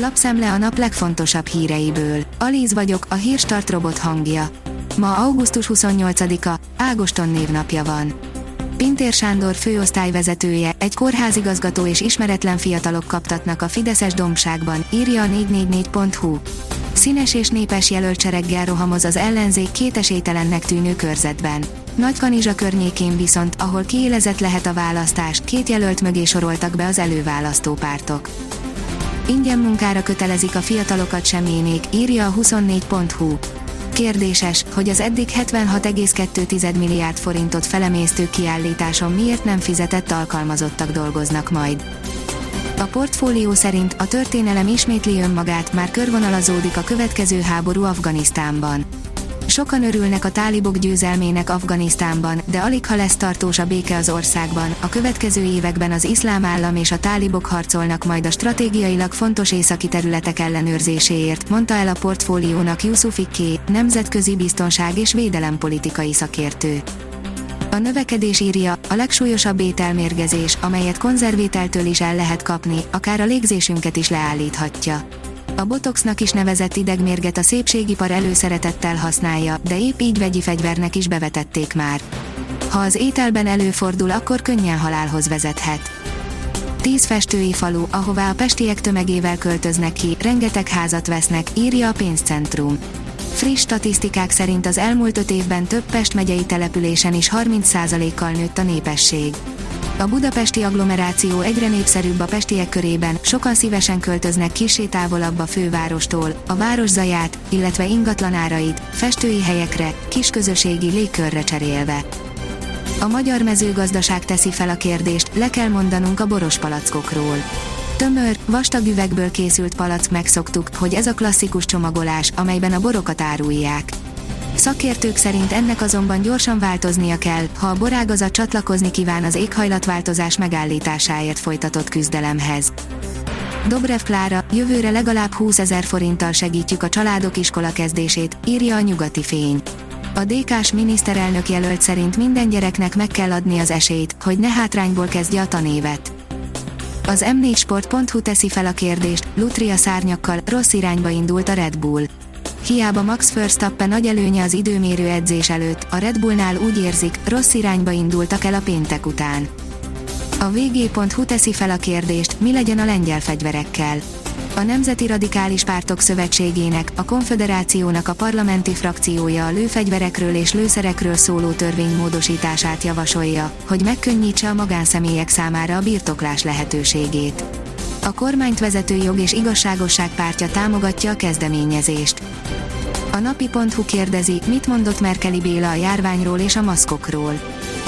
Lapszemle a nap legfontosabb híreiből. Alíz vagyok, a hírstart robot hangja. Ma augusztus 28-a, Ágoston névnapja van. Pintér Sándor főosztályvezetője, egy kórházigazgató és ismeretlen fiatalok kaptatnak a Fideszes dombságban, írja a 444.hu. Színes és népes jelöltsereggel rohamoz az ellenzék két esélytelennek tűnő körzetben. Nagykanizsa környékén viszont, ahol kiélezett lehet a választás, két jelölt mögé soroltak be az előválasztópártok. Ingyen munkára kötelezik a fiatalokat semjénék, írja a 24.hu. Kérdéses, hogy az eddig 76,2 milliárd forintot felemésztő kiállításon miért nem fizetett alkalmazottak dolgoznak majd. A portfólió szerint a történelem ismétli önmagát, már körvonalazódik a következő háború Afganisztánban. Sokan örülnek a tálibok győzelmének Afganisztánban, de alig ha lesz tartós a béke az országban. A következő években az iszlám állam és a tálibok harcolnak majd a stratégiailag fontos északi területek ellenőrzéséért, mondta el a portfóliónak Yusuf Ikké, nemzetközi biztonság és védelempolitikai szakértő. A növekedés írja, a legsúlyosabb ételmérgezés, amelyet konzervételtől is el lehet kapni, akár a légzésünket is leállíthatja. A botoxnak is nevezett idegmérget a szépségipar előszeretettel használja, de épp így vegyi fegyvernek is bevetették már. Ha az ételben előfordul, akkor könnyen halálhoz vezethet. Tíz festői falu, ahová a pestiek tömegével költöznek ki, rengeteg házat vesznek, írja a pénzcentrum. Friss statisztikák szerint az elmúlt öt évben több Pest megyei településen is 30%-kal nőtt a népesség. A budapesti agglomeráció egyre népszerűbb a pestiek körében, sokan szívesen költöznek kisé távolabb a fővárostól, a város zaját, illetve ingatlanárait, festői helyekre, kisközösségi légkörre cserélve. A magyar mezőgazdaság teszi fel a kérdést, le kell mondanunk a boros palackokról. Tömör, vastag üvegből készült palack megszoktuk, hogy ez a klasszikus csomagolás, amelyben a borokat árulják. Szakértők szerint ennek azonban gyorsan változnia kell, ha a borágazat csatlakozni kíván az éghajlatváltozás megállításáért folytatott küzdelemhez. Dobrev Klára, jövőre legalább 20 ezer forinttal segítjük a családok iskola kezdését, írja a nyugati fény. A DK-s miniszterelnök jelölt szerint minden gyereknek meg kell adni az esélyt, hogy ne hátrányból kezdje a tanévet. Az m4sport.hu teszi fel a kérdést, Lutria szárnyakkal, rossz irányba indult a Red Bull. Hiába Max Verstappen nagy előnye az időmérő edzés előtt, a Red Bullnál úgy érzik, rossz irányba indultak el a péntek után. A vg.hu teszi fel a kérdést, mi legyen a lengyel fegyverekkel. A Nemzeti Radikális Pártok Szövetségének, a Konfederációnak a parlamenti frakciója a lőfegyverekről és lőszerekről szóló törvény módosítását javasolja, hogy megkönnyítse a magánszemélyek számára a birtoklás lehetőségét. A kormányt vezető jog és igazságosság pártja támogatja a kezdeményezést. A napi.hu kérdezi, mit mondott Merkeli Béla a járványról és a maszkokról.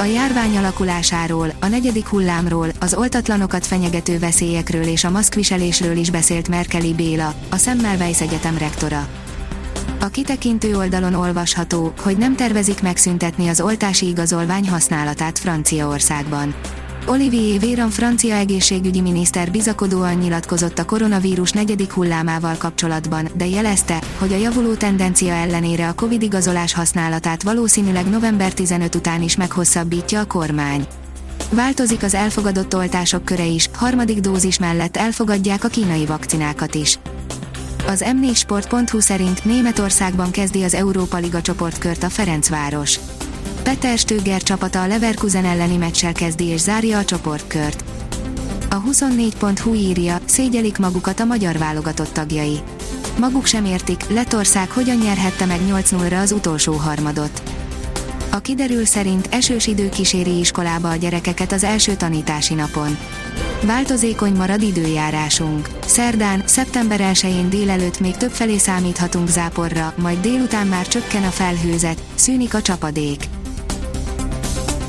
A járvány alakulásáról, a negyedik hullámról, az oltatlanokat fenyegető veszélyekről és a maszkviselésről is beszélt Merkeli Béla, a Semmelweis Egyetem rektora. A kitekintő oldalon olvasható, hogy nem tervezik megszüntetni az oltási igazolvány használatát Franciaországban. Olivier Véran francia egészségügyi miniszter bizakodóan nyilatkozott a koronavírus negyedik hullámával kapcsolatban, de jelezte, hogy a javuló tendencia ellenére a Covid igazolás használatát valószínűleg november 15 után is meghosszabbítja a kormány. Változik az elfogadott oltások köre is, harmadik dózis mellett elfogadják a kínai vakcinákat is. Az m4sport.hu szerint Németországban kezdi az Európa Liga csoportkört a Ferencváros. Peter Stöger csapata a Leverkusen elleni meccsel kezdi és zárja a csoportkört. A 24.hu írja, szégyelik magukat a magyar válogatott tagjai. Maguk sem értik, Letország hogyan nyerhette meg 8-0-ra az utolsó harmadot. A kiderül szerint esős idő kíséri iskolába a gyerekeket az első tanítási napon. Változékony marad időjárásunk. Szerdán, szeptember 1-én délelőtt még több felé számíthatunk záporra, majd délután már csökken a felhőzet, szűnik a csapadék.